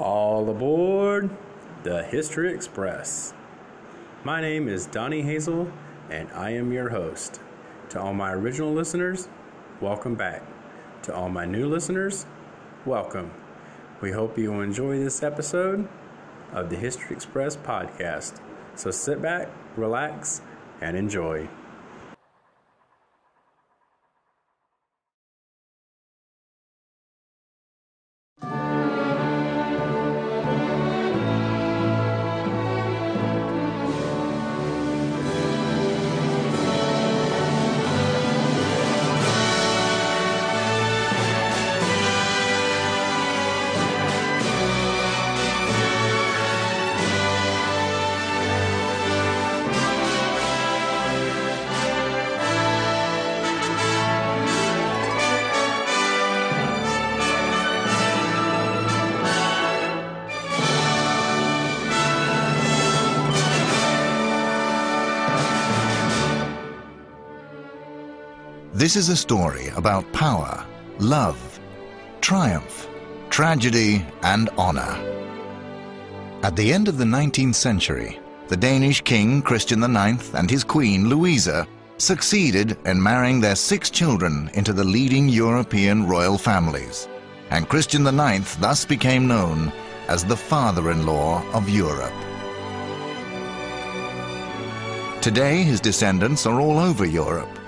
All aboard the History Express. My name is Donnie Hazel, and I am your host. To all my original listeners, welcome back. To all my new listeners, welcome. We hope you enjoy this episode of the History Express podcast. So sit back, relax, and enjoy. This is a story about power, love, triumph, tragedy, and honor. At the end of the 19th century, the Danish king Christian IX and his queen Louisa succeeded in marrying their six children into the leading European royal families, and Christian IX thus became known as the father-in-law of Europe. Today his descendants are all over Europe,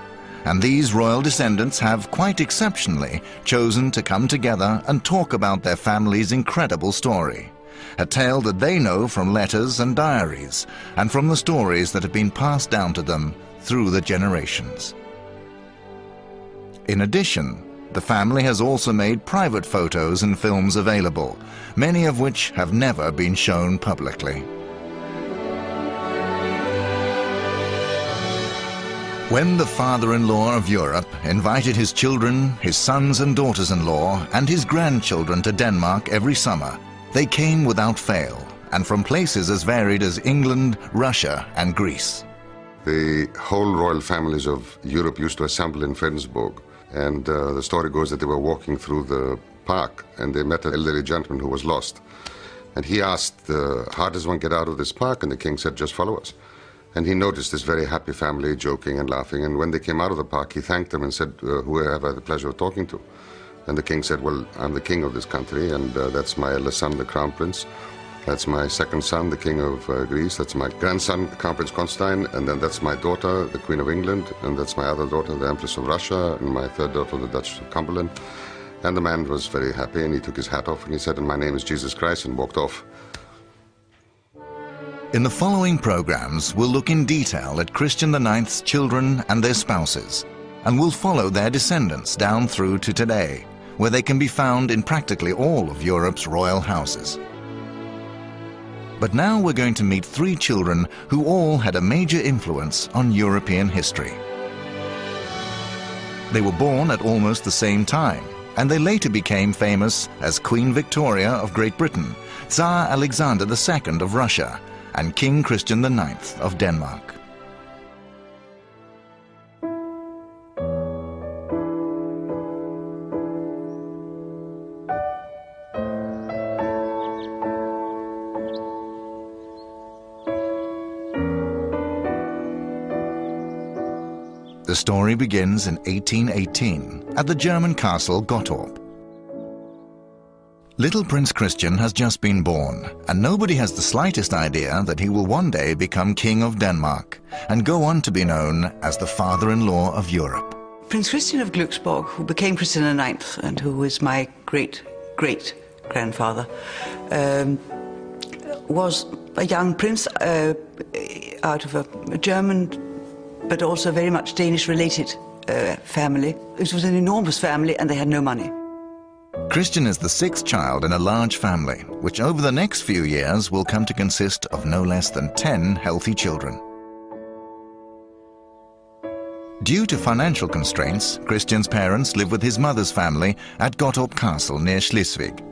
and these royal descendants have quite exceptionally chosen to come together and talk about their family's incredible story. A tale that they know from letters and diaries, and from the stories that have been passed down to them through the generations. In addition, the family has also made private photos and films available, many of which have never been shown publicly. When the father-in-law of Europe invited his children, his sons and daughters-in-law, and his grandchildren to Denmark every summer, they came without fail, and from places as varied as England, Russia, and Greece. The whole royal families of Europe used to assemble in Fredensborg, and uh, the story goes that they were walking through the park, and they met an elderly gentleman who was lost. And he asked, uh, how does one get out of this park? And the king said, just follow us. And he noticed this very happy family joking and laughing. And when they came out of the park, he thanked them and said, uh, Who have I the pleasure of talking to? And the king said, Well, I'm the king of this country, and uh, that's my eldest son, the crown prince. That's my second son, the king of uh, Greece. That's my grandson, the Crown Prince Constantine. And then that's my daughter, the Queen of England. And that's my other daughter, the Empress of Russia. And my third daughter, the Duchess of Cumberland. And the man was very happy, and he took his hat off, and he said, And my name is Jesus Christ, and walked off. In the following programs, we'll look in detail at Christian IX's children and their spouses, and we'll follow their descendants down through to today, where they can be found in practically all of Europe's royal houses. But now we're going to meet three children who all had a major influence on European history. They were born at almost the same time, and they later became famous as Queen Victoria of Great Britain, Tsar Alexander II of Russia, and King Christian IX of Denmark. The story begins in 1818 at the German castle Gottorp. Little Prince Christian has just been born, and nobody has the slightest idea that he will one day become King of Denmark and go on to be known as the father-in-law of Europe. Prince Christian of Glücksborg, who became Christian IX and who is my great-great-grandfather, um, was a young prince uh, out of a, a, German but also very much Danish-related uh, family. It was an enormous family and they had no money. Christian is the sixth child in a large family, which over the next few years will come to consist of no less than 10 healthy children. Due to financial constraints, Christian's parents live with his mother's family at Gottorp Castle near Schleswig.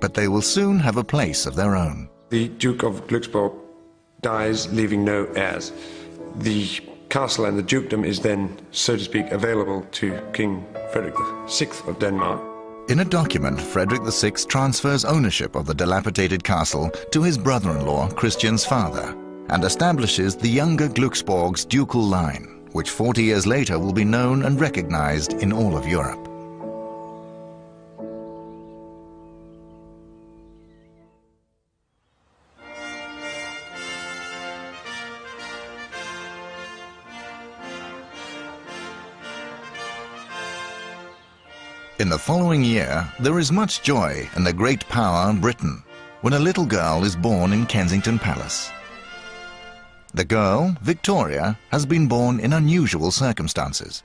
But they will soon have a place of their own. The Duke of Glücksborg dies, leaving no heirs. The castle and the dukedom is then, so to speak, available to King Frederick VI of Denmark. In a document, Frederick VI transfers ownership of the dilapidated castle to his brother-in-law, Christian's father, and establishes the younger Glücksborg's ducal line, which 40 years later will be known and recognized in all of Europe. Following year, there is much joy in the great power Britain when a little girl is born in Kensington Palace. The girl, Victoria, has been born in unusual circumstances.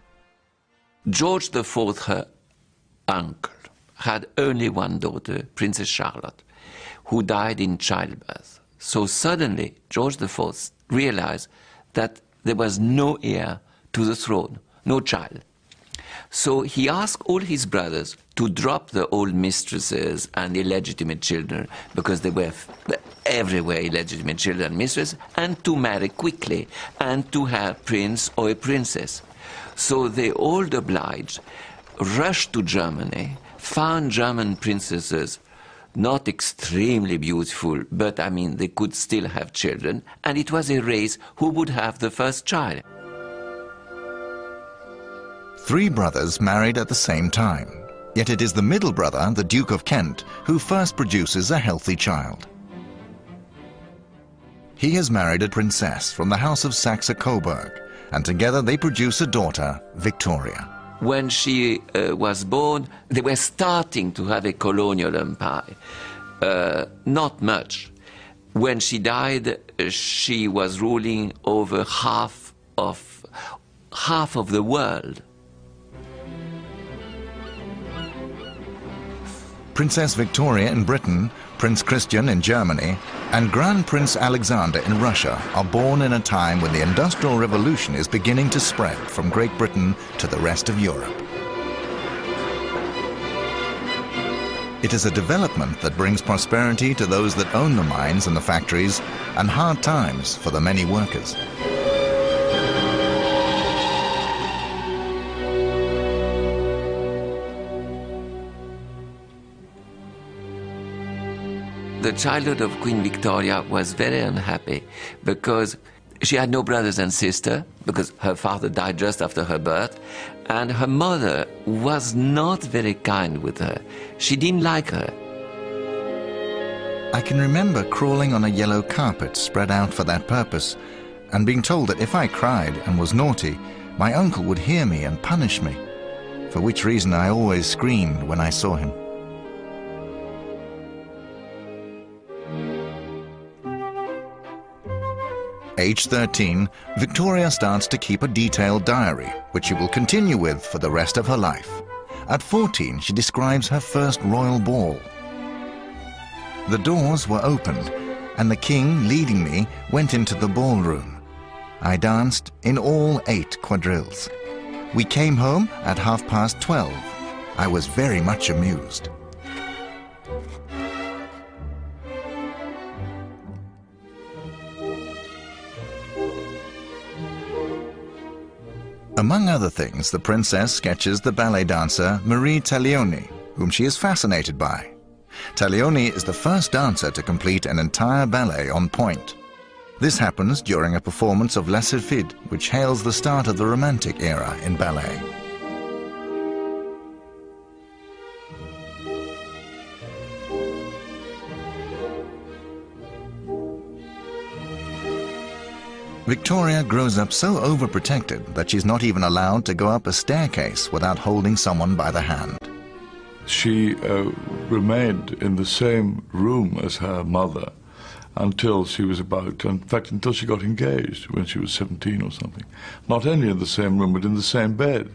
George IV, her uncle, had only one daughter, Princess Charlotte, who died in childbirth. So suddenly, George IV realized that there was no heir to the throne, no child. So he asked all his brothers to drop the old mistresses and illegitimate children, because they were everywhere illegitimate children and mistresses, and to marry quickly and to have prince or a princess. So they all obliged, rushed to Germany, found German princesses not extremely beautiful, but I mean, they could still have children, and it was a race who would have the first child. Three brothers married at the same time, yet it is the middle brother, the Duke of Kent, who first produces a healthy child. He has married a princess from the house of Saxe-Coburg, and together they produce a daughter, Victoria. When she uh, was born, they were starting to have a colonial empire. Uh, not much. When she died, she was ruling over half of half of the world. Princess Victoria in Britain, Prince Christian in Germany, and Grand Prince Alexander in Russia are born in a time when the Industrial Revolution is beginning to spread from Great Britain to the rest of Europe. It is a development that brings prosperity to those that own the mines and the factories, and hard times for the many workers. The childhood of Queen Victoria was very unhappy because she had no brothers and sister because her father died just after her birth and her mother was not very kind with her. She didn't like her. I can remember crawling on a yellow carpet spread out for that purpose and being told that if I cried and was naughty, my uncle would hear me and punish me, for which reason I always screamed when I saw him. Age 13, Victoria starts to keep a detailed diary, which she will continue with for the rest of her life. At 14, she describes her first royal ball. The doors were opened, and the king, leading me, went into the ballroom. I danced in all eight quadrilles. We came home at half past 12. I was very much amused. Among other things, the princess sketches the ballet dancer Marie Taglioni, whom she is fascinated by. Taglioni is the first dancer to complete an entire ballet on point. This happens during a performance of Les Sylphides, which hails the start of the Romantic era in ballet. Victoria grows up so overprotected that she's not even allowed to go up a staircase without holding someone by the hand. She uh, remained in the same room as her mother until she was about, in fact, until she got engaged when she was 17 or something. Not only in the same room, but in the same bed.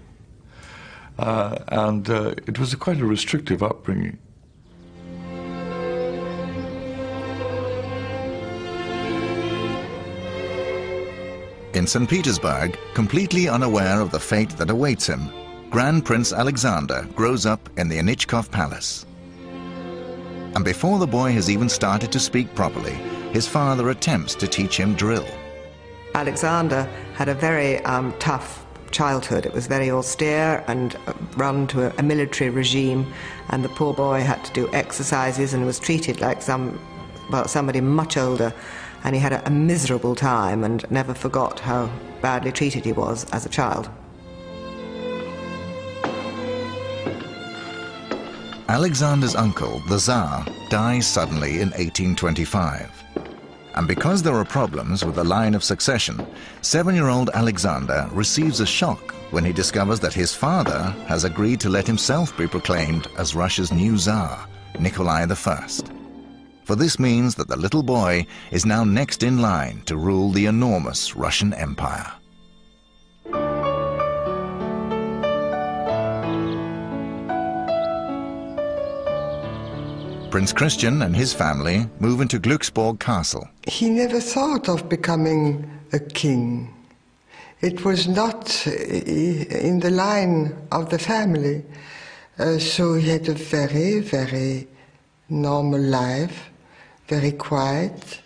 Uh, and uh, it was a quite a restrictive upbringing. In St. Petersburg, completely unaware of the fate that awaits him, Grand Prince Alexander grows up in the Anichkov Palace. And before the boy has even started to speak properly, his father attempts to teach him drill. Alexander had a very um, tough childhood. It was very austere and run to a, a military regime, and the poor boy had to do exercises and was treated like some, well, somebody much older, and he had a, a miserable time and never forgot how badly treated he was as a child. Alexander's uncle, the Tsar, dies suddenly in 1825. And because there are problems with the line of succession, seven-year-old Alexander receives a shock when he discovers that his father has agreed to let himself be proclaimed as Russia's new Tsar, Nikolai I. For this means that the little boy is now next in line to rule the enormous Russian Empire. Prince Christian and his family move into Glücksborg Castle. He never thought of becoming a king. It was not in the line of the family. Uh, so he had a very, very normal life, very quiet.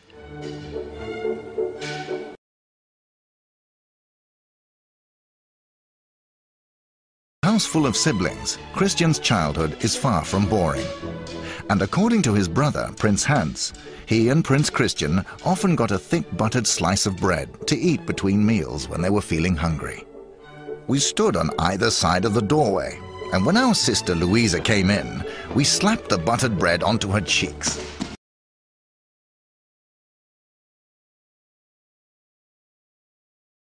House full of siblings, Christian's childhood is far from boring. And according to his brother, Prince Hans, he and Prince Christian often got a thick buttered slice of bread to eat between meals when they were feeling hungry. We stood on either side of the doorway, and when our sister Louisa came in, we slapped the buttered bread onto her cheeks.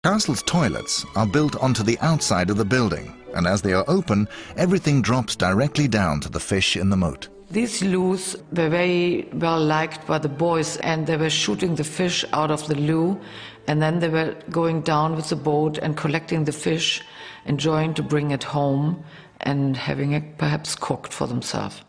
Castle's toilets are built onto the outside of the building, and as they are open, everything drops directly down to the fish in the moat. These loos were very well liked by the boys, and they were shooting the fish out of the loo, and then they were going down with the boat and collecting the fish, enjoying to bring it home and having it perhaps cooked for themselves.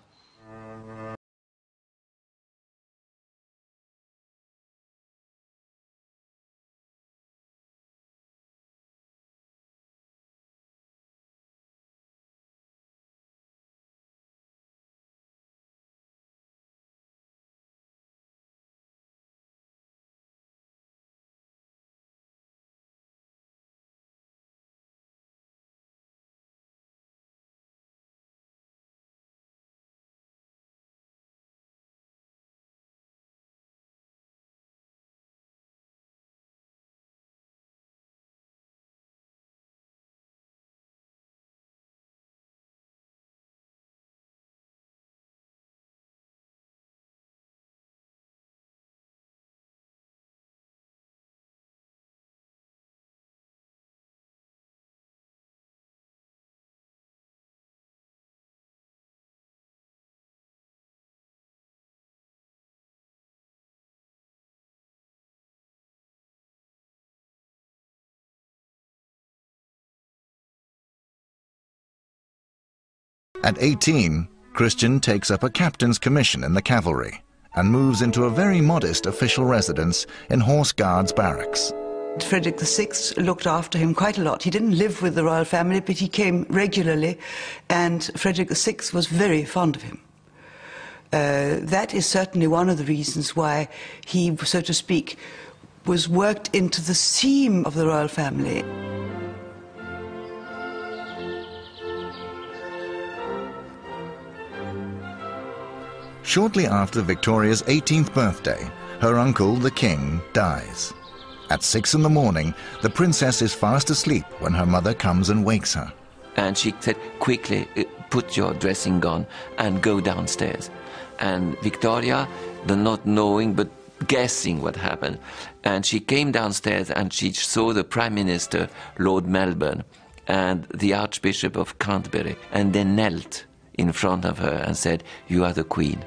At 18, Christian takes up a captain's commission in the cavalry and moves into a very modest official residence in Horse Guards Barracks. Frederick VI looked after him quite a lot. He didn't live with the royal family, but he came regularly, and Frederick VI was very fond of him. Uh, that is certainly one of the reasons why he, so to speak, was worked into the seam of the royal family. Shortly after Victoria's 18th birthday, her uncle, the king, dies. At six in the morning, the princess is fast asleep when her mother comes and wakes her. And she said, quickly, uh, put your dressing on and go downstairs. And Victoria, the not knowing but guessing what happened, and she came downstairs and she saw the Prime Minister, Lord Melbourne, and the Archbishop of Canterbury, and they knelt in front of her and said, You are the Queen.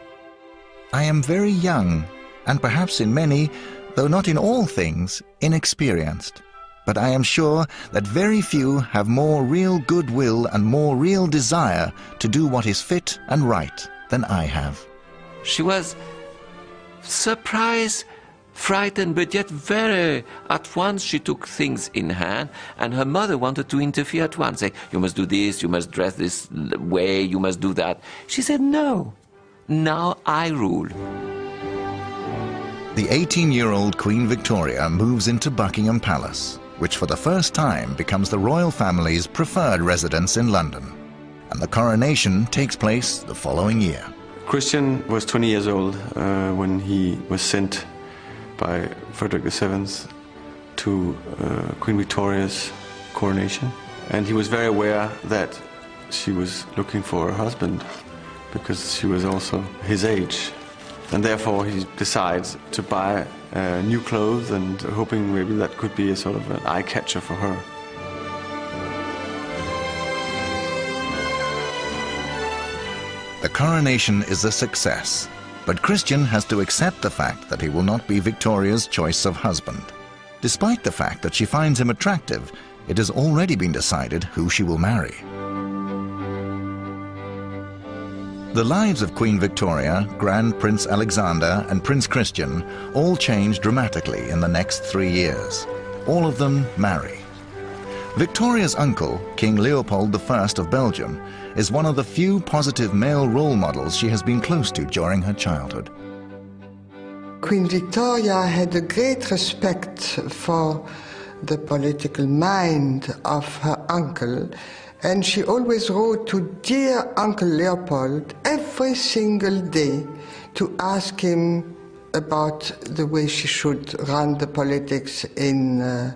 I am very young, and perhaps in many, though not in all things, inexperienced. But I am sure that very few have more real goodwill and more real desire to do what is fit and right than I have. She was surprised, frightened, but yet very. At once she took things in hand, and her mother wanted to interfere at once, say, You must do this, you must dress this way, you must do that. She said, No. Now I rule. The 18 year old Queen Victoria moves into Buckingham Palace, which for the first time becomes the royal family's preferred residence in London. And the coronation takes place the following year. Christian was 20 years old uh, when he was sent by Frederick VII to uh, Queen Victoria's coronation. And he was very aware that she was looking for a husband because she was also his age. And therefore he decides to buy uh, new clothes and hoping maybe that could be a sort of an eye catcher for her. The coronation is a success, but Christian has to accept the fact that he will not be Victoria's choice of husband. Despite the fact that she finds him attractive, it has already been decided who she will marry. The lives of Queen Victoria, Grand Prince Alexander and Prince Christian all change dramatically in the next three years. All of them marry. Victoria's uncle, King Leopold I of Belgium, is one of the few positive male role models she has been close to during her childhood. Queen Victoria had a great respect for the political mind of her uncle, and she always wrote to dear Uncle Leopold every single day to ask him about the way she should run the politics in, uh,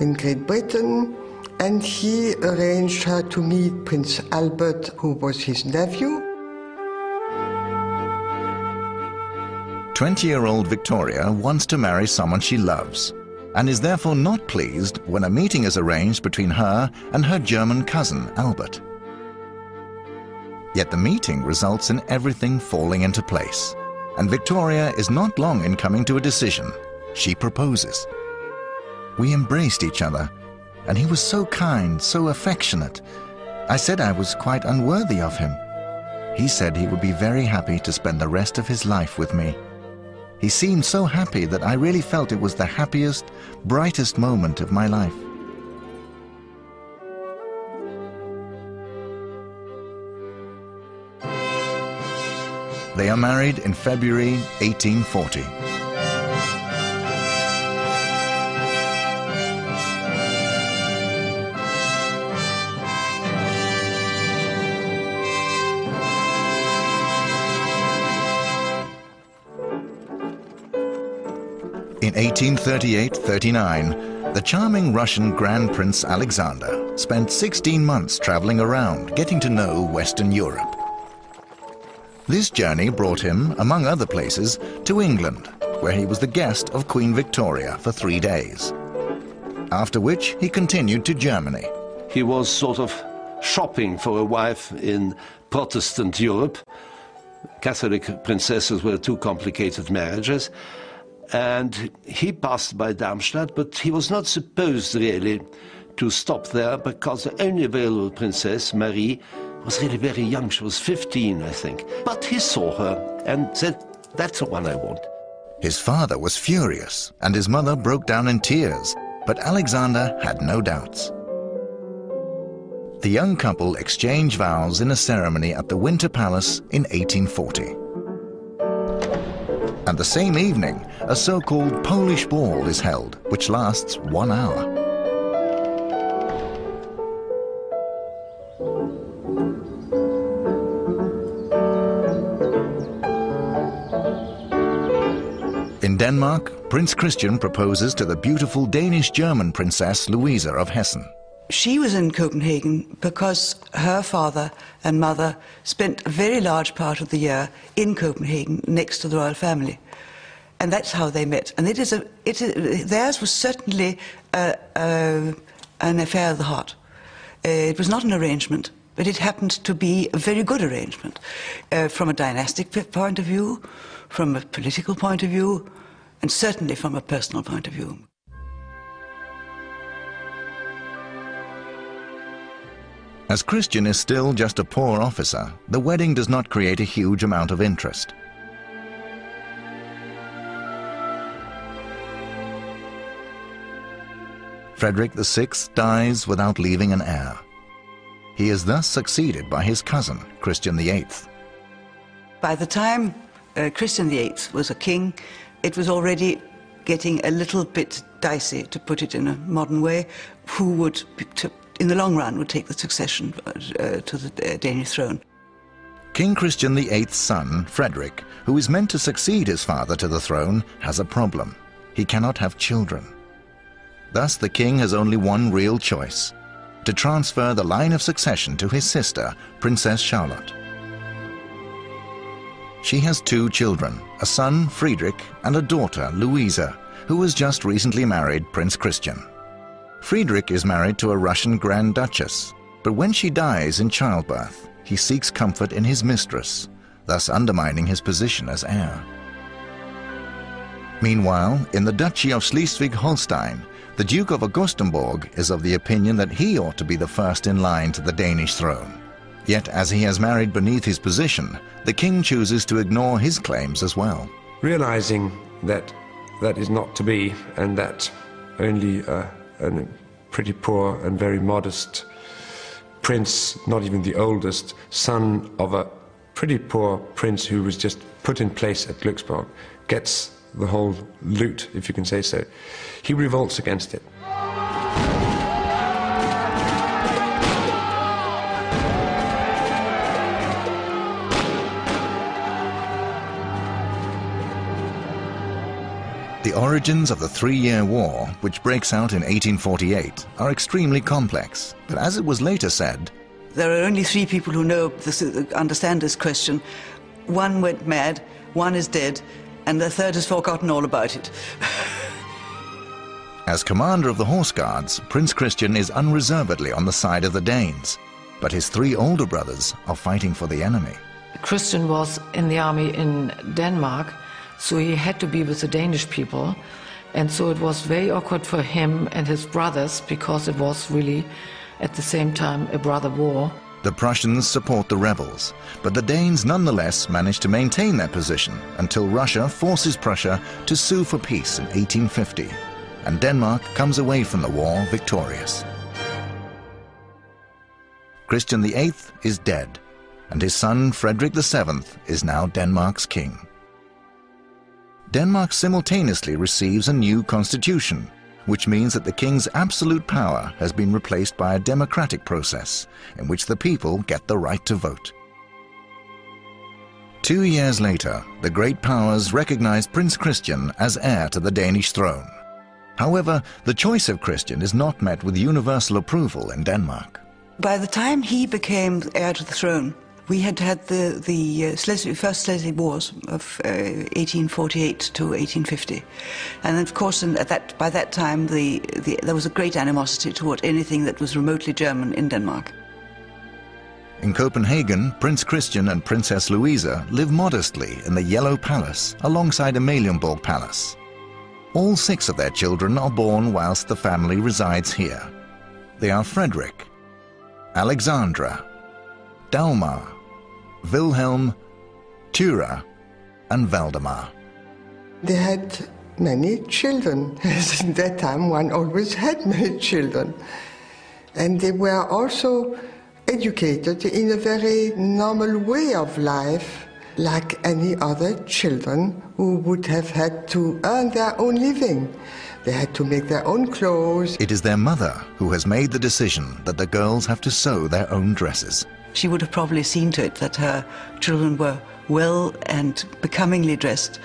in Great Britain. And he arranged her to meet Prince Albert, who was his nephew. 20 year old Victoria wants to marry someone she loves and is therefore not pleased when a meeting is arranged between her and her German cousin, Albert. Yet the meeting results in everything falling into place, and Victoria is not long in coming to a decision. She proposes. We embraced each other, and he was so kind, so affectionate. I said I was quite unworthy of him. He said he would be very happy to spend the rest of his life with me. He seemed so happy that I really felt it was the happiest, brightest moment of my life. They are married in February 1840. 1838-39, the charming Russian Grand Prince Alexander spent 16 months traveling around, getting to know Western Europe. This journey brought him, among other places, to England, where he was the guest of Queen Victoria for three days. After which he continued to Germany. He was sort of shopping for a wife in Protestant Europe. Catholic princesses were too complicated marriages and he passed by Darmstadt, but he was not supposed really to stop there because the only available princess, Marie, was really very young. She was 15, I think. But he saw her and said, That's the one I want. His father was furious, and his mother broke down in tears, but Alexander had no doubts. The young couple exchanged vows in a ceremony at the Winter Palace in 1840. And the same evening, a so-called Polish ball is held, which lasts one hour. In Denmark, Prince Christian proposes to the beautiful Danish-German princess Louisa of Hessen. She was in Copenhagen because her father and mother spent a very large part of the year in Copenhagen next to the royal family. And that's how they met. And it is a, it is, theirs was certainly a, a, an affair of the heart. Uh, it was not an arrangement, but it happened to be a very good arrangement uh, from a dynastic point of view, from a political point of view, and certainly from a personal point of view. As Christian is still just a poor officer, the wedding does not create a huge amount of interest. Frederick VI dies without leaving an heir. He is thus succeeded by his cousin, Christian VIII. By the time uh, Christian VIII was a king, it was already getting a little bit dicey, to put it in a modern way, who would, in the long run, would take the succession uh, to the uh, Danish throne. King Christian VIII's son, Frederick, who is meant to succeed his father to the throne, has a problem. He cannot have children. Thus, the king has only one real choice to transfer the line of succession to his sister, Princess Charlotte. She has two children, a son, Friedrich, and a daughter, Louisa, who has just recently married Prince Christian. Friedrich is married to a Russian Grand Duchess, but when she dies in childbirth, he seeks comfort in his mistress, thus undermining his position as heir. Meanwhile, in the Duchy of Schleswig-Holstein, the Duke of Augustenborg is of the opinion that he ought to be the first in line to the Danish throne. Yet as he has married beneath his position, the king chooses to ignore his claims as well. Realizing that that is not to be, and that only uh, a pretty poor and very modest prince, not even the oldest, son of a pretty poor prince who was just put in place at Glücksborg, gets the whole loot, if you can say so. He revolts against it. The origins of the Three-Year War, which breaks out in 1848, are extremely complex, but as it was later said, There are only three people who know this, uh, understand this question. One went mad, one is dead, and the third has forgotten all about it. As commander of the Horse Guards, Prince Christian is unreservedly on the side of the Danes, but his three older brothers are fighting for the enemy. Christian was in the army in Denmark, so he had to be with the Danish people. And so it was very awkward for him and his brothers because it was really at the same time a brother war. The Prussians support the rebels, but the Danes nonetheless manage to maintain their position until Russia forces Prussia to sue for peace in 1850, and Denmark comes away from the war victorious. Christian VIII is dead, and his son Frederick VII is now Denmark's king. Denmark simultaneously receives a new constitution, which means that the king's absolute power has been replaced by a democratic process in which the people get the right to vote. Two years later, the great powers recognize Prince Christian as heir to the Danish throne. However, the choice of Christian is not met with universal approval in Denmark. By the time he became heir to the throne, we had had the, the uh, first Schleswig Wars of uh, 1848 to 1850. And of course, at that, by that time, the, the, there was a great animosity toward anything that was remotely German in Denmark. In Copenhagen, Prince Christian and Princess Louisa live modestly in the Yellow Palace alongside Amalienborg Palace. All six of their children are born whilst the family resides here. They are Frederick, Alexandra, Dagmar, Wilhelm, Thyra, and Valdemar. They had many children. In that time, one always had many children. And they were also educated in a very normal way of life, like any other children who would have had to earn their own living. They had to make their own clothes. It is their mother who has made the decision that the girls have to sew their own dresses. She would have probably seen to it that her children were well and becomingly dressed,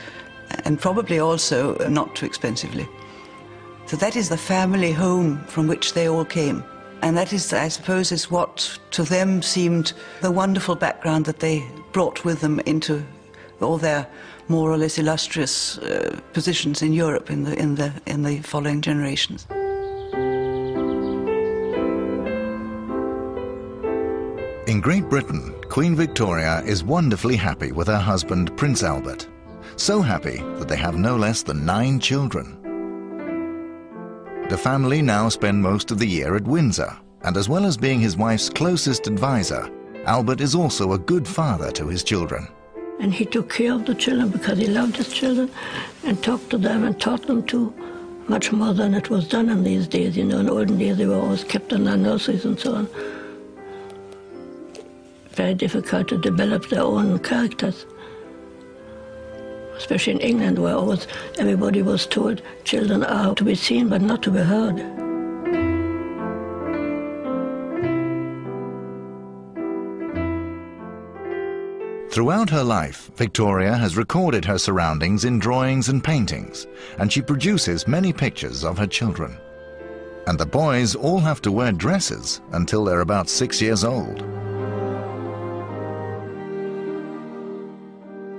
and probably also not too expensively. So that is the family home from which they all came. And that is, I suppose, is what to them seemed the wonderful background that they brought with them into all their more or less illustrious uh, positions in Europe in the, in, the, in the following generations. In Great Britain, Queen Victoria is wonderfully happy with her husband, Prince Albert. So happy that they have no less than nine children. The family now spend most of the year at Windsor, and as well as being his wife's closest advisor, Albert is also a good father to his children. And he took care of the children because he loved his children and talked to them and taught them to much more than it was done in these days. You know, in olden days they were always kept in their nurseries and so on. Very difficult to develop their own characters. especially in England, where always everybody was told children are to be seen but not to be heard. Throughout her life, Victoria has recorded her surroundings in drawings and paintings, and she produces many pictures of her children. And the boys all have to wear dresses until they're about six years old.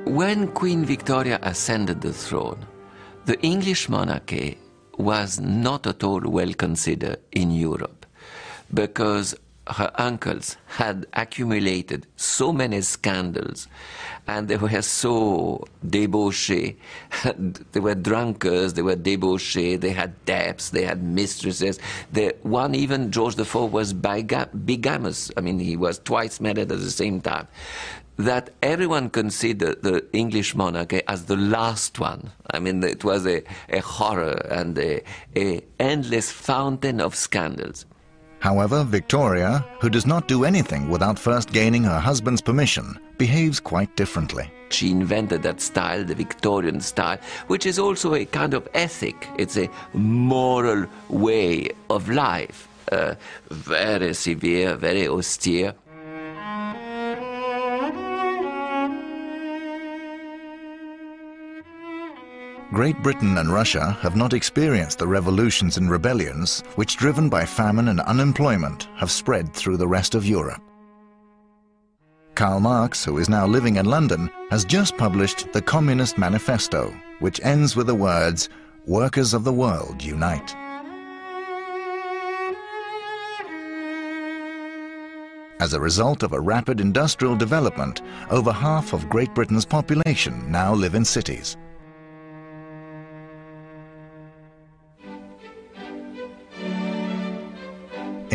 When Queen Victoria ascended the throne, the English monarchy was not at all well considered in Europe because her uncles had accumulated so many scandals and they were so debauchee. they were drunkards, they were debauchee, they had debts, they had mistresses. One, even George IV, was bigamous. I mean, he was twice married at the same time. That everyone considered the English monarchy as the last one. I mean, it was a, a horror and a, a endless fountain of scandals. However, Victoria, who does not do anything without first gaining her husband's permission, behaves quite differently. She invented that style, the Victorian style, which is also a kind of ethic. It's a moral way of life, uh, very severe, very austere. Great Britain and Russia have not experienced the revolutions and rebellions which, driven by famine and unemployment, have spread through the rest of Europe. Karl Marx, who is now living in London, has just published the Communist Manifesto, which ends with the words, Workers of the world unite. As a result of a rapid industrial development, over half of Great Britain's population now live in cities.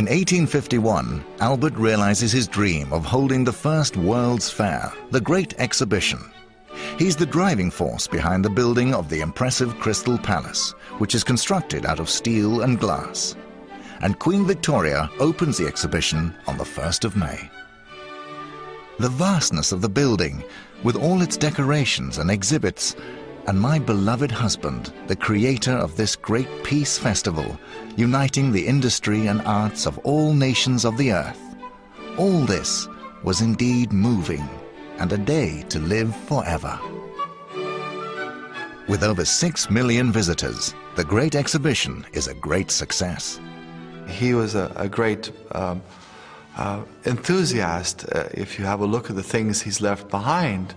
In 1851, Albert realizes his dream of holding the first World's Fair, the Great Exhibition. He's the driving force behind the building of the impressive Crystal Palace, which is constructed out of steel and glass. And Queen Victoria opens the exhibition on the 1st of May. The vastness of the building, with all its decorations and exhibits, and my beloved husband, the creator of this great peace festival, uniting the industry and arts of all nations of the earth. All this was indeed moving and a day to live forever. With over six million visitors, the Great Exhibition is a great success. He was a, a great um, uh, enthusiast. Uh, if you have a look at the things he's left behind,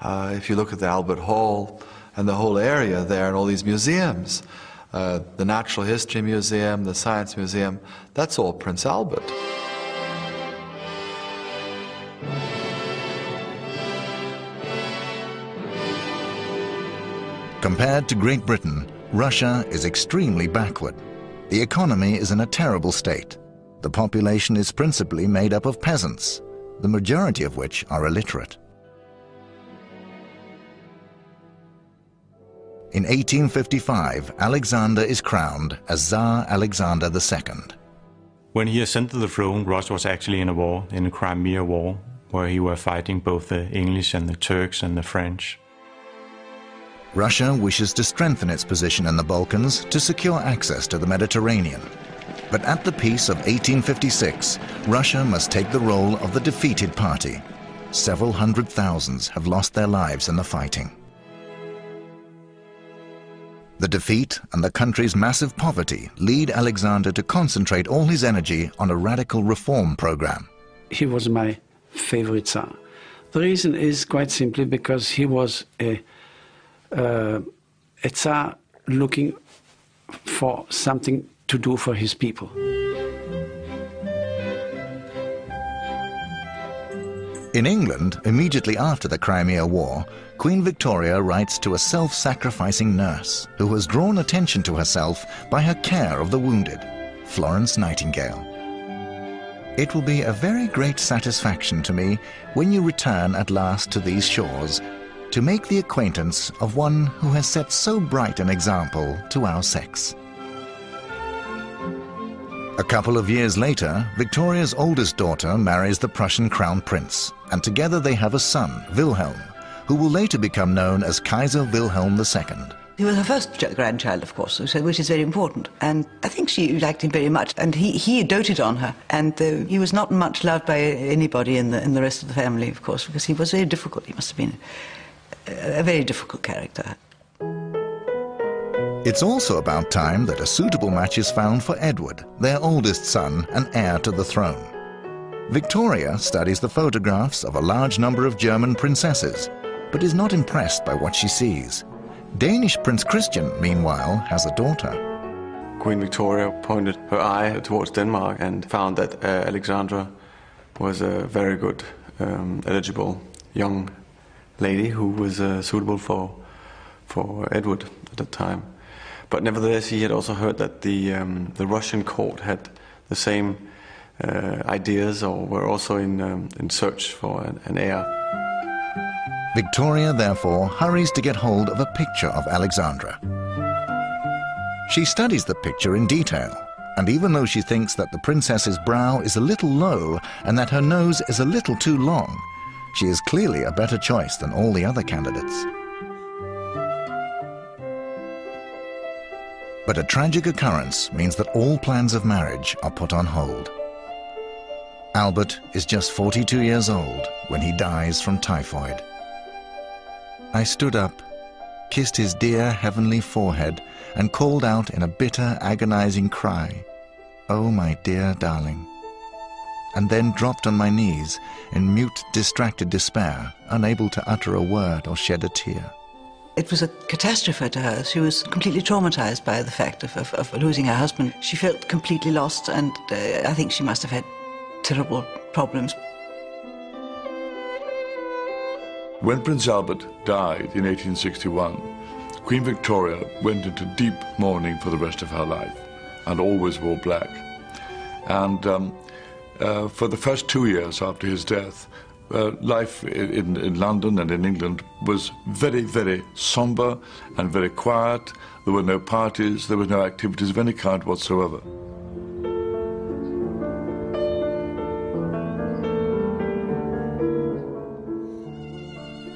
uh, if you look at the Albert Hall, and the whole area there and all these museums. Uh, the Natural History Museum, the Science Museum, that's all Prince Albert. Compared to Great Britain, Russia is extremely backward. The economy is in a terrible state. The population is principally made up of peasants, the majority of which are illiterate. In 1855, Alexander is crowned as Tsar Alexander II. When he ascended the throne, Russia was actually in a war, in the Crimea War, where he were fighting both the English and the Turks and the French. Russia wishes to strengthen its position in the Balkans to secure access to the Mediterranean. But at the peace of 1856, Russia must take the role of the defeated party. Several hundred thousands have lost their lives in the fighting. The defeat and the country's massive poverty lead Alexander to concentrate all his energy on a radical reform program. He was my favorite Tsar. The reason is quite simply because he was a, uh, a Tsar looking for something to do for his people. In England, immediately after the Crimea War, Queen Victoria writes to a self-sacrificing nurse who has drawn attention to herself by her care of the wounded, Florence Nightingale. It will be a very great satisfaction to me when you return at last to these shores to make the acquaintance of one who has set so bright an example to our sex. A couple of years later, Victoria's oldest daughter marries the Prussian crown prince, and together they have a son, Wilhelm, who will later become known as Kaiser Wilhelm II. He was her first grandchild, of course, which is very important. And I think she liked him very much. And he, he doted on her. And uh, he was not much loved by anybody in the, in the rest of the family, of course, because he was very difficult. He must have been a, a very difficult character. It's also about time that a suitable match is found for Edward, their oldest son and heir to the throne. Victoria studies the photographs of a large number of German princesses, but is not impressed by what she sees. Danish Prince Christian, meanwhile, has a daughter. Queen Victoria pointed her eye towards Denmark and found that uh, Alexandra was a very good, um, eligible young lady who was uh, suitable for, for Edward at that time. But nevertheless, he had also heard that the, um, the Russian court had the same ideas or were also in, um, in search for an, an heir. Victoria, therefore, hurries to get hold of a picture of Alexandra. She studies the picture in detail, and even though she thinks that the princess's brow is a little low and that her nose is a little too long, she is clearly a better choice than all the other candidates. But a tragic occurrence means that all plans of marriage are put on hold. Albert is just 42 years old when he dies from typhoid. I stood up, kissed his dear heavenly forehead, and called out in a bitter, agonizing cry, Oh, my dear darling, and then dropped on my knees in mute, distracted despair, unable to utter a word or shed a tear. It was a catastrophe to her. She was completely traumatized by the fact of, of, of losing her husband. She felt completely lost, and uh, I think she must have had terrible problems. When Prince Albert died in 1861, Queen Victoria went into deep mourning for the rest of her life and always wore black. And um, uh, for the first two years after his death, uh, life in, in London and in England was very, very somber and very quiet. There were no parties, there were no activities of any kind whatsoever.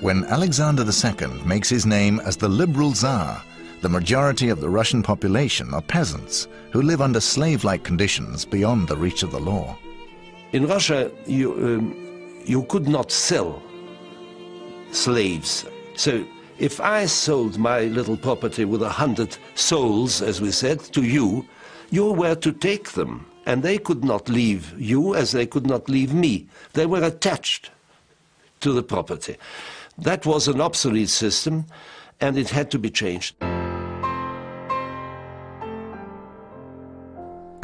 When Alexander II makes his name as the liberal Tsar, the majority of the Russian population are peasants who live under slave-like conditions beyond the reach of the law. In Russia, you, um, you could not sell slaves. So if I sold my little property with a hundred souls, as we said, to you, you were to take them. And they could not leave you as they could not leave me. They were attached to the property. That was an obsolete system, and it had to be changed.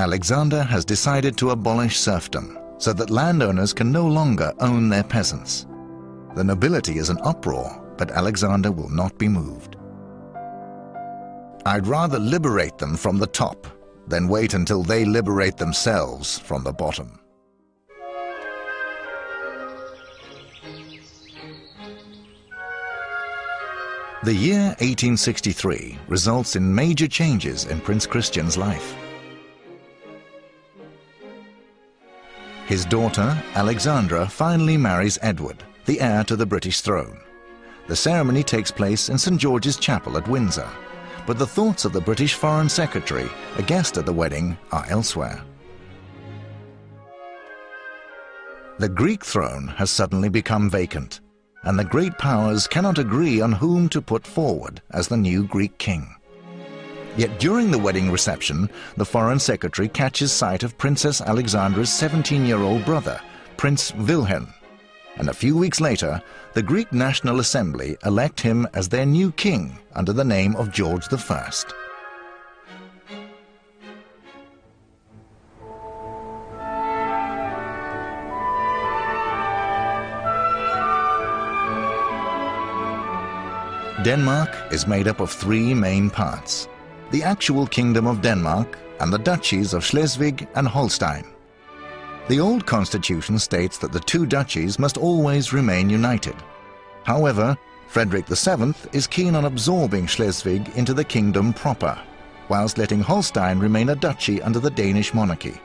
Alexander has decided to abolish serfdom so that landowners can no longer own their peasants. The nobility is in uproar, but Alexander will not be moved. I'd rather liberate them from the top than wait until they liberate themselves from the bottom. The year 1863 results in major changes in Prince Christian's life. His daughter, Alexandra, finally marries Edward, the heir to the British throne. The ceremony takes place in St. George's Chapel at Windsor, but the thoughts of the British Foreign Secretary, a guest at the wedding, are elsewhere. The Greek throne has suddenly become vacant, and the great powers cannot agree on whom to put forward as the new Greek king. Yet during the wedding reception, the Foreign Secretary catches sight of Princess Alexandra's 17-year-old brother, Prince Wilhelm. And a few weeks later, the Greek National Assembly elect him as their new king under the name of George I. Denmark is made up of three main parts. The actual Kingdom of Denmark and the duchies of Schleswig and Holstein. The old constitution states that the two duchies must always remain united. However, Frederick VII is keen on absorbing Schleswig into the kingdom proper, whilst letting Holstein remain a duchy under the Danish monarchy.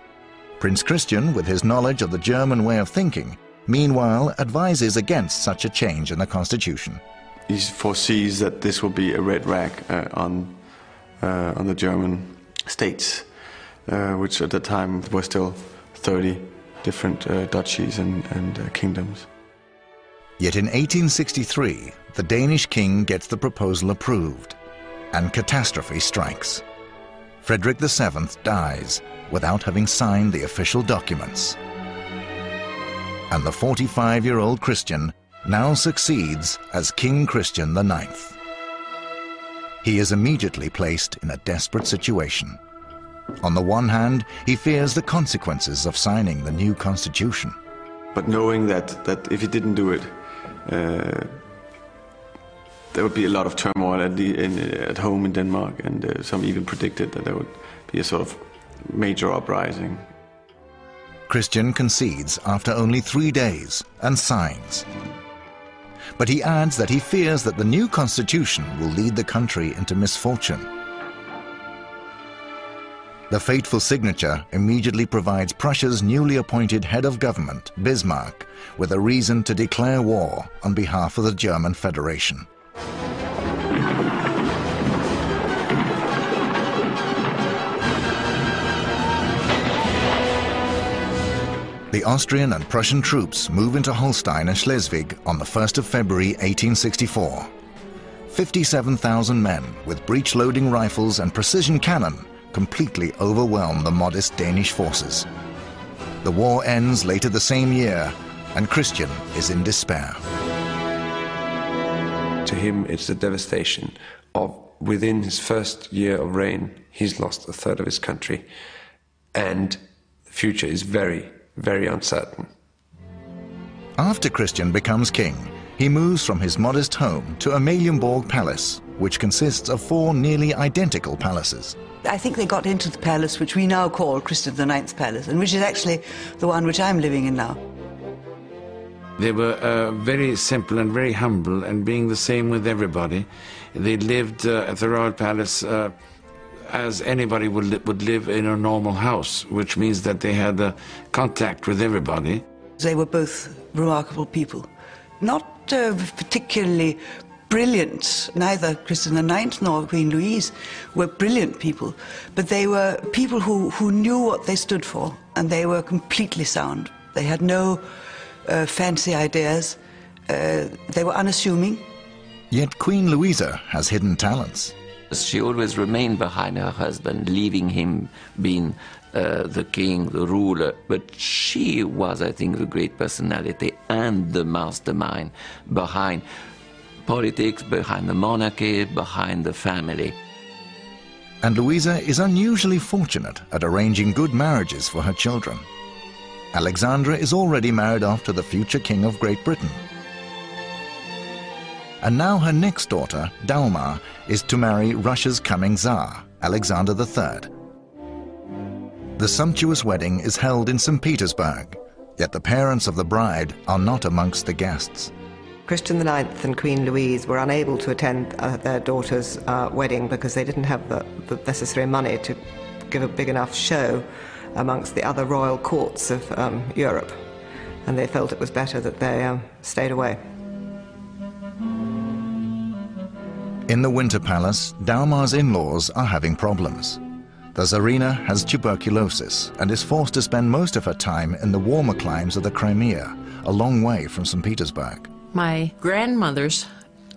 Prince Christian, with his knowledge of the German way of thinking, meanwhile advises against such a change in the constitution. He foresees that this will be a red rag uh, on, uh, on the German states, uh, which at the time were still 30 different uh, duchies and, and uh, kingdoms. Yet in 1863, the Danish king gets the proposal approved, and catastrophe strikes. Frederick VII dies without having signed the official documents. And the 45-year-old Christian now succeeds as King Christian IX. He is immediately placed in a desperate situation. On the one hand, he fears the consequences of signing the new constitution. But knowing that, that if he didn't do it, uh, there would be a lot of turmoil at, the, in, at home in Denmark, and uh, some even predicted that there would be a sort of major uprising. Christian concedes after only three days and signs. But he adds that he fears that the new constitution will lead the country into misfortune. The fateful signature immediately provides Prussia's newly appointed head of government, Bismarck, with a reason to declare war on behalf of the German Federation. The Austrian and Prussian troops move into Holstein and Schleswig on the 1st of February 1864. 57,000 men with breech-loading rifles and precision cannon completely overwhelm the modest Danish forces. The war ends later the same year, and Christian is in despair. To him, it's the devastation of within his first year of reign, he's lost a third of his country, and the future is very, very uncertain. After Christian becomes king, he moves from his modest home to Amalienborg Palace, which consists of four nearly identical palaces. I think they got into the palace which we now call Christian IX's palace, and which is actually the one which I'm living in now. They were uh, very simple and very humble, and being the same with everybody. They lived uh, at the royal palace uh, as anybody would, li would live in a normal house, which means that they had uh, contact with everybody. They were both remarkable people. Not uh, particularly brilliant. Neither Christian IX nor Queen Louise were brilliant people, but they were people who, who knew what they stood for, and they were completely sound. They had no uh, fancy ideas. Uh, they were unassuming. Yet Queen Louisa has hidden talents. She always remained behind her husband, leaving him being uh, the king, the ruler. But she was, I think, the great personality and the mastermind behind politics, behind the monarchy, behind the family. And Louisa is unusually fortunate at arranging good marriages for her children. Alexandra is already married off to the future King of Great Britain. And now her next daughter, Dagmar, is to marry Russia's coming Tsar, Alexander III. The sumptuous wedding is held in St. Petersburg, yet the parents of the bride are not amongst the guests. Christian IX and Queen Louise were unable to attend uh, their daughter's uh, wedding because they didn't have the, the, necessary money to give a big enough show amongst the other royal courts of um, Europe. And they felt it was better that they um, stayed away. In the Winter Palace, Dagmar's in-laws are having problems. The Tsarina has tuberculosis and is forced to spend most of her time in the warmer climes of the Crimea, a long way from St. Petersburg. My grandmother's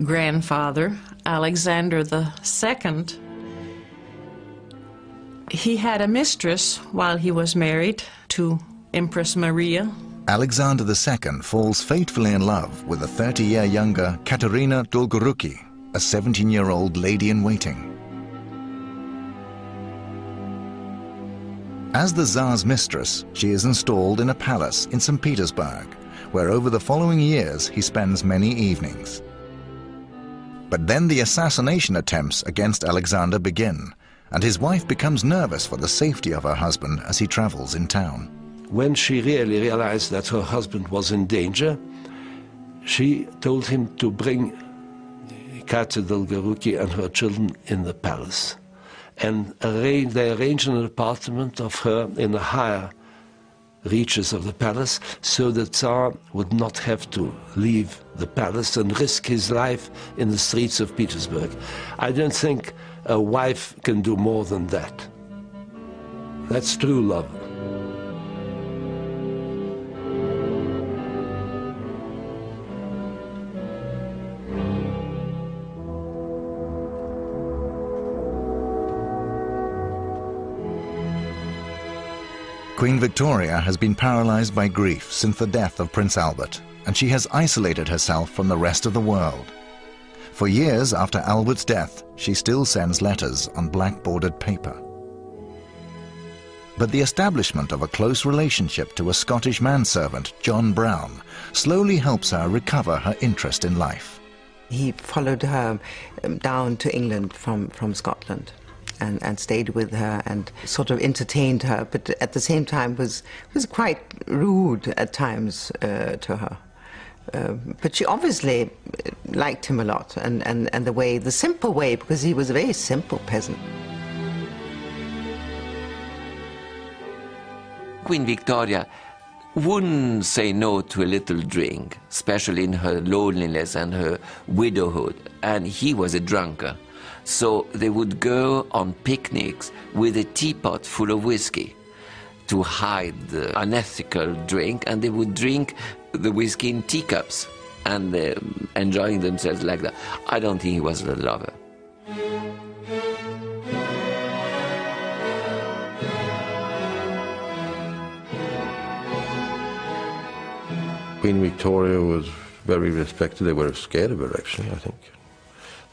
grandfather, Alexander II, he had a mistress while he was married to Empress Maria. Alexander II falls fatefully in love with a 30-year younger Katerina Dolgoruki, a 17-year-old lady-in-waiting. As the Tsar's mistress, she is installed in a palace in St. Petersburg, where over the following years he spends many evenings. But then the assassination attempts against Alexander begin, and his wife becomes nervous for the safety of her husband as he travels in town. When she really realized that her husband was in danger, she told him to bring Katya Dolgoruki and her children in the palace. And arrange, they arranged an apartment of her in the higher reaches of the palace so the Tsar would not have to leave the palace and risk his life in the streets of Petersburg. I don't think a wife can do more than that. That's true love. Queen Victoria has been paralyzed by grief since the death of Prince Albert, and she has isolated herself from the rest of the world. For years after Albert's death, she still sends letters on black-bordered paper. But the establishment of a close relationship to a Scottish manservant, John Brown, slowly helps her recover her interest in life. He followed her um, down to England from, from Scotland and, and stayed with her and sort of entertained her, but at the same time was, was quite rude at times uh, to her. Uh, but she obviously liked him a lot and, and, and the way, the simple way, because he was a very simple peasant. Queen Victoria wouldn't say no to a little drink, especially in her loneliness and her widowhood, and he was a drunkard. So they would go on picnics with a teapot full of whiskey to hide the unethical drink, and they would drink the whiskey in teacups and uh, enjoying themselves like that. I don't think he was a lover. Queen Victoria was very respected. They were scared of her, actually, I think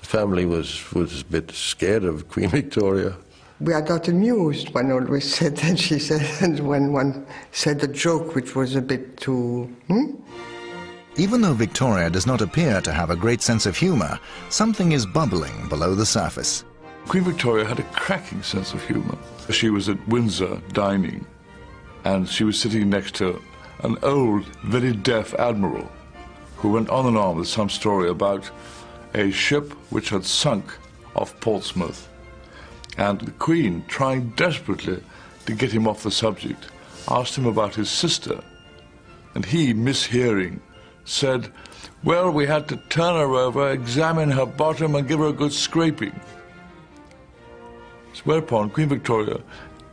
family was, was a bit scared of Queen Victoria. We are not amused, one always said, and she said, and when one said a joke which was a bit too. Hmm? Even though Victoria does not appear to have a great sense of humour, something is bubbling below the surface. Queen Victoria had a cracking sense of humour. She was at Windsor dining, and she was sitting next to an old, very deaf admiral who went on and on with some story about a ship which had sunk off Portsmouth. And the Queen, trying desperately to get him off the subject, asked him about his sister. And he, mishearing, said, Well, we had to turn her over, examine her bottom, and give her a good scraping. So whereupon Queen Victoria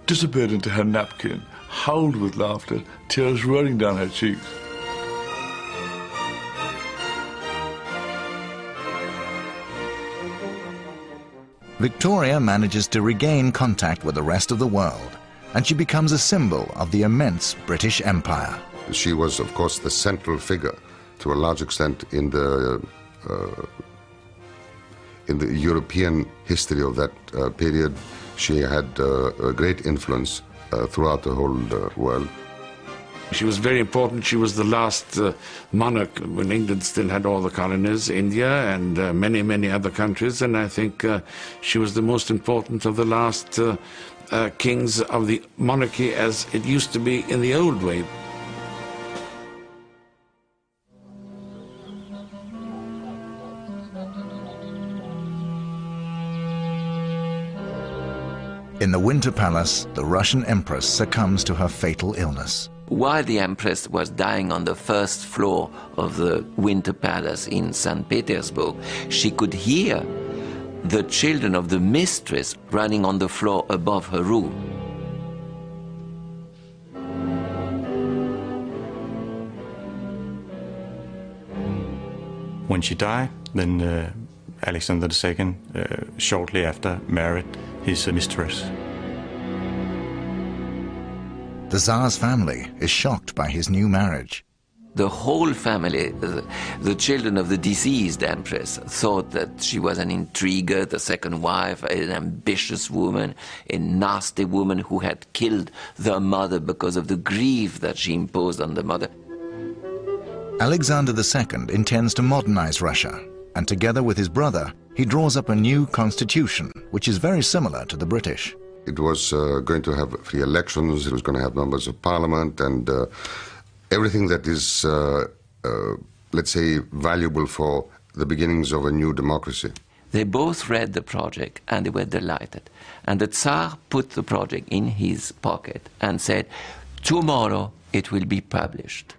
disappeared into her napkin, howled with laughter, tears rolling down her cheeks. Victoria manages to regain contact with the rest of the world, and she becomes a symbol of the immense British Empire. She was, of course, the central figure to a large extent in the uh, in the European history of that uh, period. She had uh, a great influence uh, throughout the whole uh, world. She was very important. She was the last uh, monarch when England still had all the colonies, India and uh, many, many other countries. And I think uh, she was the most important of the last uh, uh, kings of the monarchy as it used to be in the old way. In the Winter Palace, the Russian Empress succumbs to her fatal illness while the Empress was dying on the first floor of the Winter Palace in St. Petersburg, she could hear the children of the mistress running on the floor above her room. When she died, then uh, Alexander II, uh, shortly after, married his mistress. The Tsar's family is shocked by his new marriage. The whole family, the, the, children of the deceased empress, thought that she was an intriguer, the second wife, an ambitious woman, a nasty woman who had killed their mother because of the grief that she imposed on the mother. Alexander II intends to modernize Russia, and together with his brother, he draws up a new constitution, which is very similar to the British. It was uh, going to have free elections, it was going to have members of parliament, and uh, everything that is, uh, uh, let's say, valuable for the beginnings of a new democracy. They both read the project and they were delighted. And the Tsar put the project in his pocket and said, Tomorrow it will be published.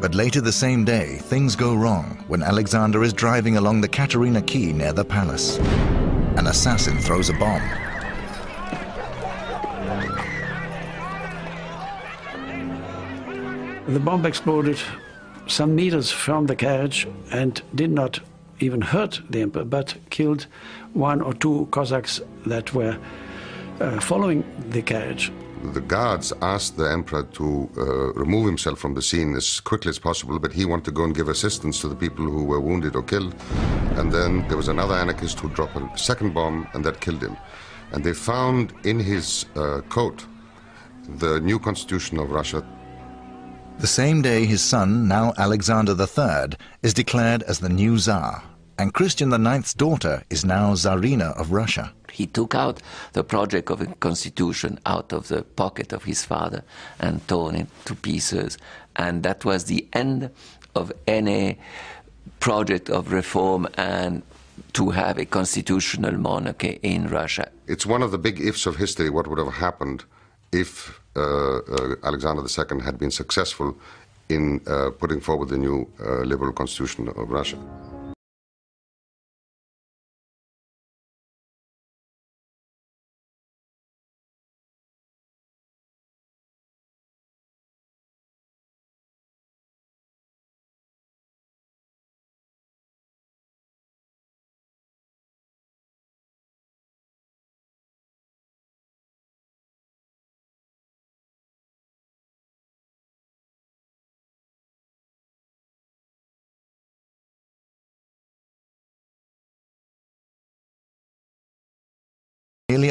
But later the same day, things go wrong when Alexander is driving along the Katerina Quay near the palace. An assassin throws a bomb. The bomb exploded some meters from the carriage and did not even hurt the emperor, but killed one or two Cossacks that were uh, following the carriage. The guards asked the emperor to uh, remove himself from the scene as quickly as possible, but he wanted to go and give assistance to the people who were wounded or killed. And then there was another anarchist who dropped a second bomb, and that killed him. And they found in his uh, coat the new constitution of Russia the same day his son, now Alexander III, is declared as the new Tsar, and Christian IX's daughter is now Tsarina of Russia. He took out the project of a constitution out of the pocket of his father and torn it to pieces, and that was the end of any project of reform and to have a constitutional monarchy in Russia. It's one of the big ifs of history what would have happened if Uh, uh, Alexander II had been successful in uh, putting forward the new uh, liberal constitution of Russia.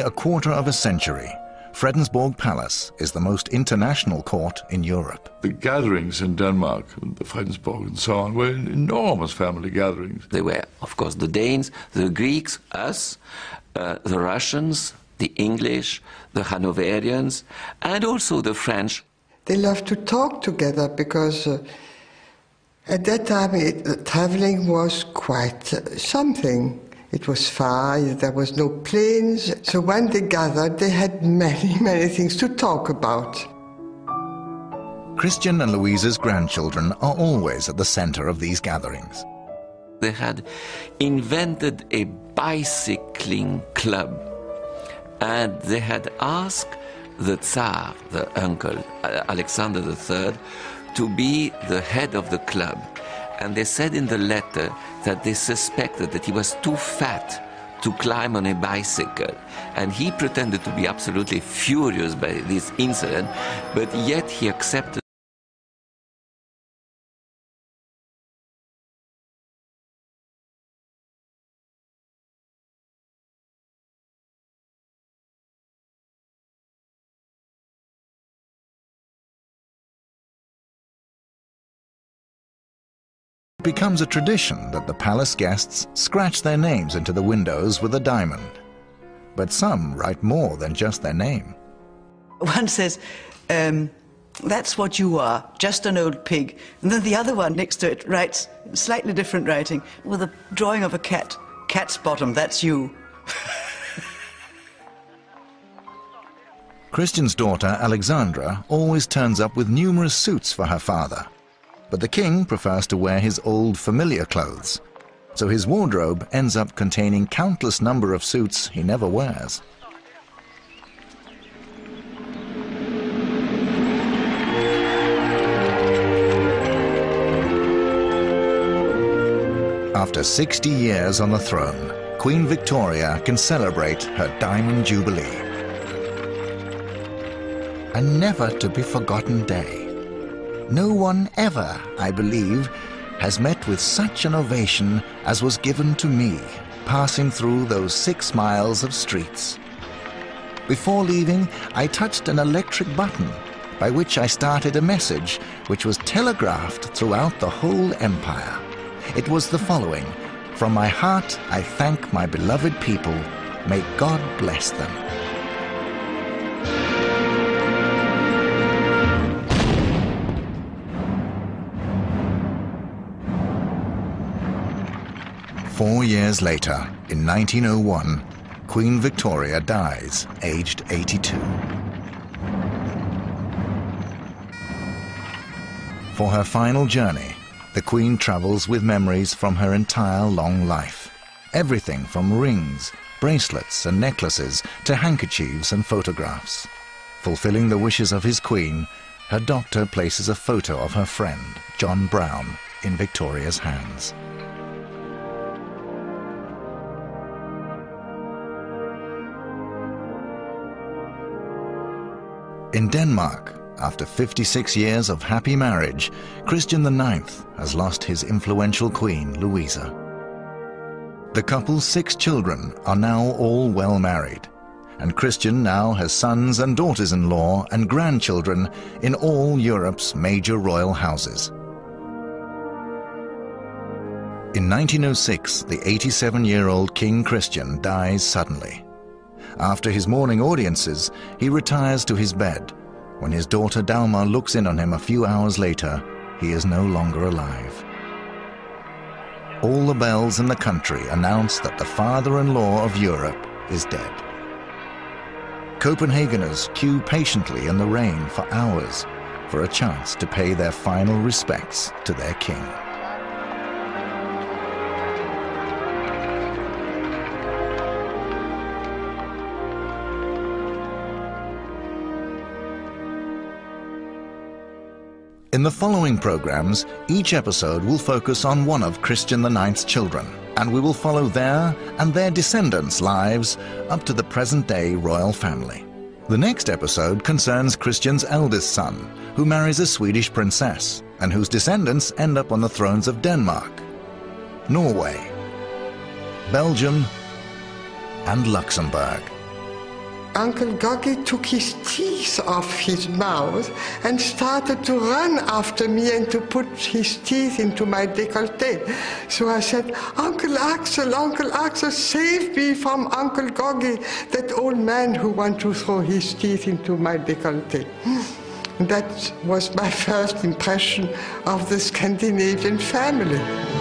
A quarter of a century, Fredensborg Palace is the most international court in Europe. The gatherings in Denmark, the Fredensborg and so on, were enormous family gatherings. They were, of course, the Danes, the Greeks, us, uh, the Russians, the English, the Hanoverians, and also the French. They loved to talk together because uh, at that time it, traveling was quite uh, something. It was far, there was no planes. So when they gathered, they had many, many things to talk about. Christian and Louisa's grandchildren are always at the center of these gatherings. They had invented a bicycling club and they had asked the Tsar, the uncle, uh, Alexander III, to be the head of the club. And they said in the letter that they suspected that he was too fat to climb on a bicycle. And he pretended to be absolutely furious by this incident, but yet he accepted. Becomes a tradition that the palace guests scratch their names into the windows with a diamond. But some write more than just their name. One says, um, that's what you are, just an old pig. And then the other one next to it writes slightly different writing with a drawing of a cat. Cat's bottom, that's you. Christian's daughter, Alexandra, always turns up with numerous suits for her father but the king prefers to wear his old familiar clothes, so his wardrobe ends up containing countless number of suits he never wears. After 60 years on the throne, Queen Victoria can celebrate her Diamond Jubilee. A never-to-be-forgotten day. No one ever, I believe, has met with such an ovation as was given to me passing through those six miles of streets. Before leaving, I touched an electric button by which I started a message which was telegraphed throughout the whole empire. It was the following From my heart, I thank my beloved people. May God bless them. Four years later, in 1901, Queen Victoria dies, aged 82. For her final journey, the Queen travels with memories from her entire long life. Everything from rings, bracelets and necklaces to handkerchiefs and photographs. Fulfilling the wishes of his Queen, her doctor places a photo of her friend, John Brown, in Victoria's hands. In Denmark, after 56 years of happy marriage, Christian IX has lost his influential queen, Louisa. The couple's six children are now all well married, and Christian now has sons and daughters-in-law and grandchildren in all Europe's major royal houses. In 1906, the 87-year-old King Christian dies suddenly. After his morning audiences, he retires to his bed. When his daughter Dagmar looks in on him a few hours later, he is no longer alive. All the bells in the country announce that the father-in-law of Europe is dead. Copenhageners queue patiently in the rain for hours for a chance to pay their final respects to their king. In the following programs, each episode will focus on one of Christian IX's children, and we will follow their and their descendants' lives up to the present-day royal family. The next episode concerns Christian's eldest son, who marries a Swedish princess, and whose descendants end up on the thrones of Denmark, Norway, Belgium, and Luxembourg. Uncle Goggy took his teeth off his mouth and started to run after me and to put his teeth into my décolleté. So I said, Uncle Axel, Uncle Axel, save me from Uncle Goggy, that old man who wants to throw his teeth into my décolleté. Hmm. That was my first impression of the Scandinavian family.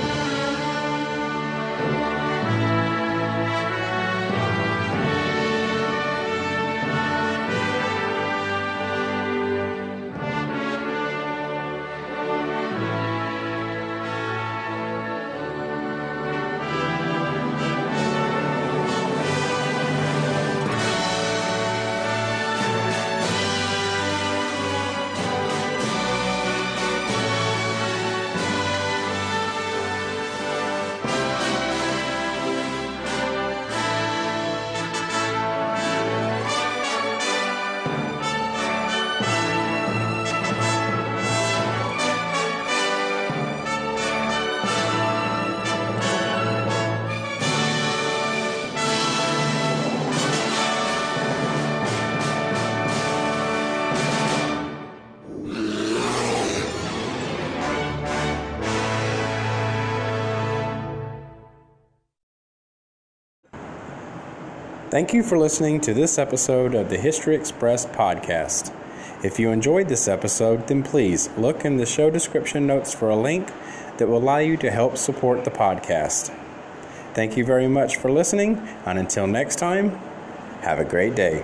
Thank you for listening to this episode of the History Express podcast. If you enjoyed this episode, then please look in the show description notes for a link that will allow you to help support the podcast. Thank you very much for listening, and until next time, have a great day.